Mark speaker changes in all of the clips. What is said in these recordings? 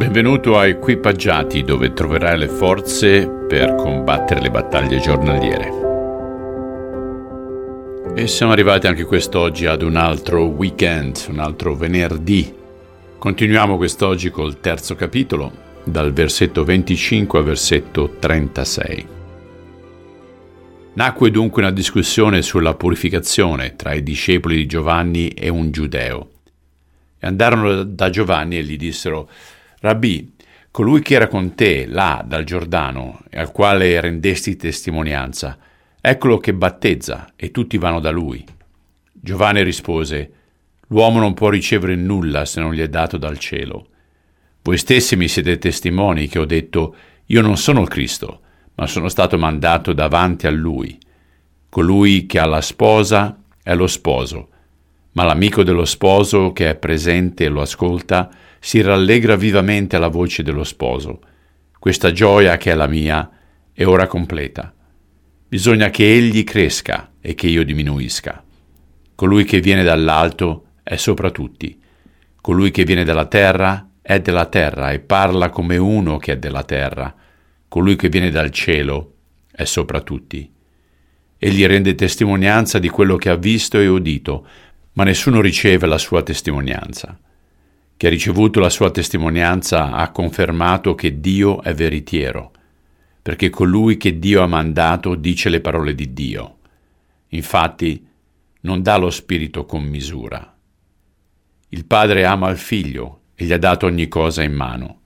Speaker 1: Benvenuto a Equipaggiati dove troverai le forze per combattere le battaglie giornaliere. E siamo arrivati anche quest'oggi ad un altro weekend, un altro venerdì. Continuiamo quest'oggi col terzo capitolo, dal versetto 25 al versetto 36. Nacque dunque una discussione sulla purificazione tra i discepoli di Giovanni e un giudeo. E andarono da Giovanni e gli dissero Rabbi, colui che era con te là dal Giordano e al quale rendesti testimonianza, eccolo che battezza e tutti vanno da lui. Giovanni rispose, L'uomo non può ricevere nulla se non gli è dato dal cielo. Voi stessi mi siete testimoni che ho detto, io non sono Cristo, ma sono stato mandato davanti a lui. Colui che ha la sposa è lo sposo, ma l'amico dello sposo che è presente e lo ascolta, si rallegra vivamente alla voce dello sposo. Questa gioia che è la mia è ora completa. Bisogna che egli cresca e che io diminuisca. Colui che viene dall'alto è sopra tutti. Colui che viene dalla terra è della terra e parla come uno che è della terra. Colui che viene dal cielo è sopra tutti. Egli rende testimonianza di quello che ha visto e udito, ma nessuno riceve la sua testimonianza che ha ricevuto la sua testimonianza ha confermato che Dio è veritiero, perché colui che Dio ha mandato dice le parole di Dio. Infatti non dà lo Spirito con misura. Il Padre ama il Figlio e gli ha dato ogni cosa in mano.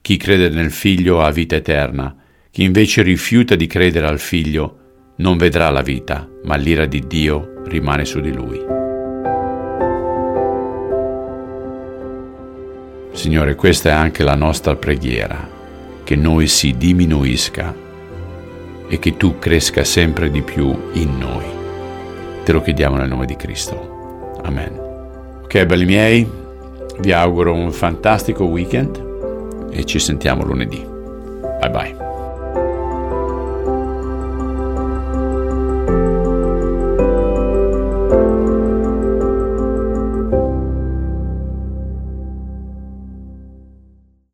Speaker 1: Chi crede nel Figlio ha vita eterna, chi invece rifiuta di credere al Figlio non vedrà la vita, ma l'ira di Dio rimane su di lui. Signore, questa è anche la nostra preghiera, che noi si diminuisca e che tu cresca sempre di più in noi. Te lo chiediamo nel nome di Cristo. Amen. Ok, belli miei, vi auguro un fantastico weekend e ci sentiamo lunedì. Bye bye.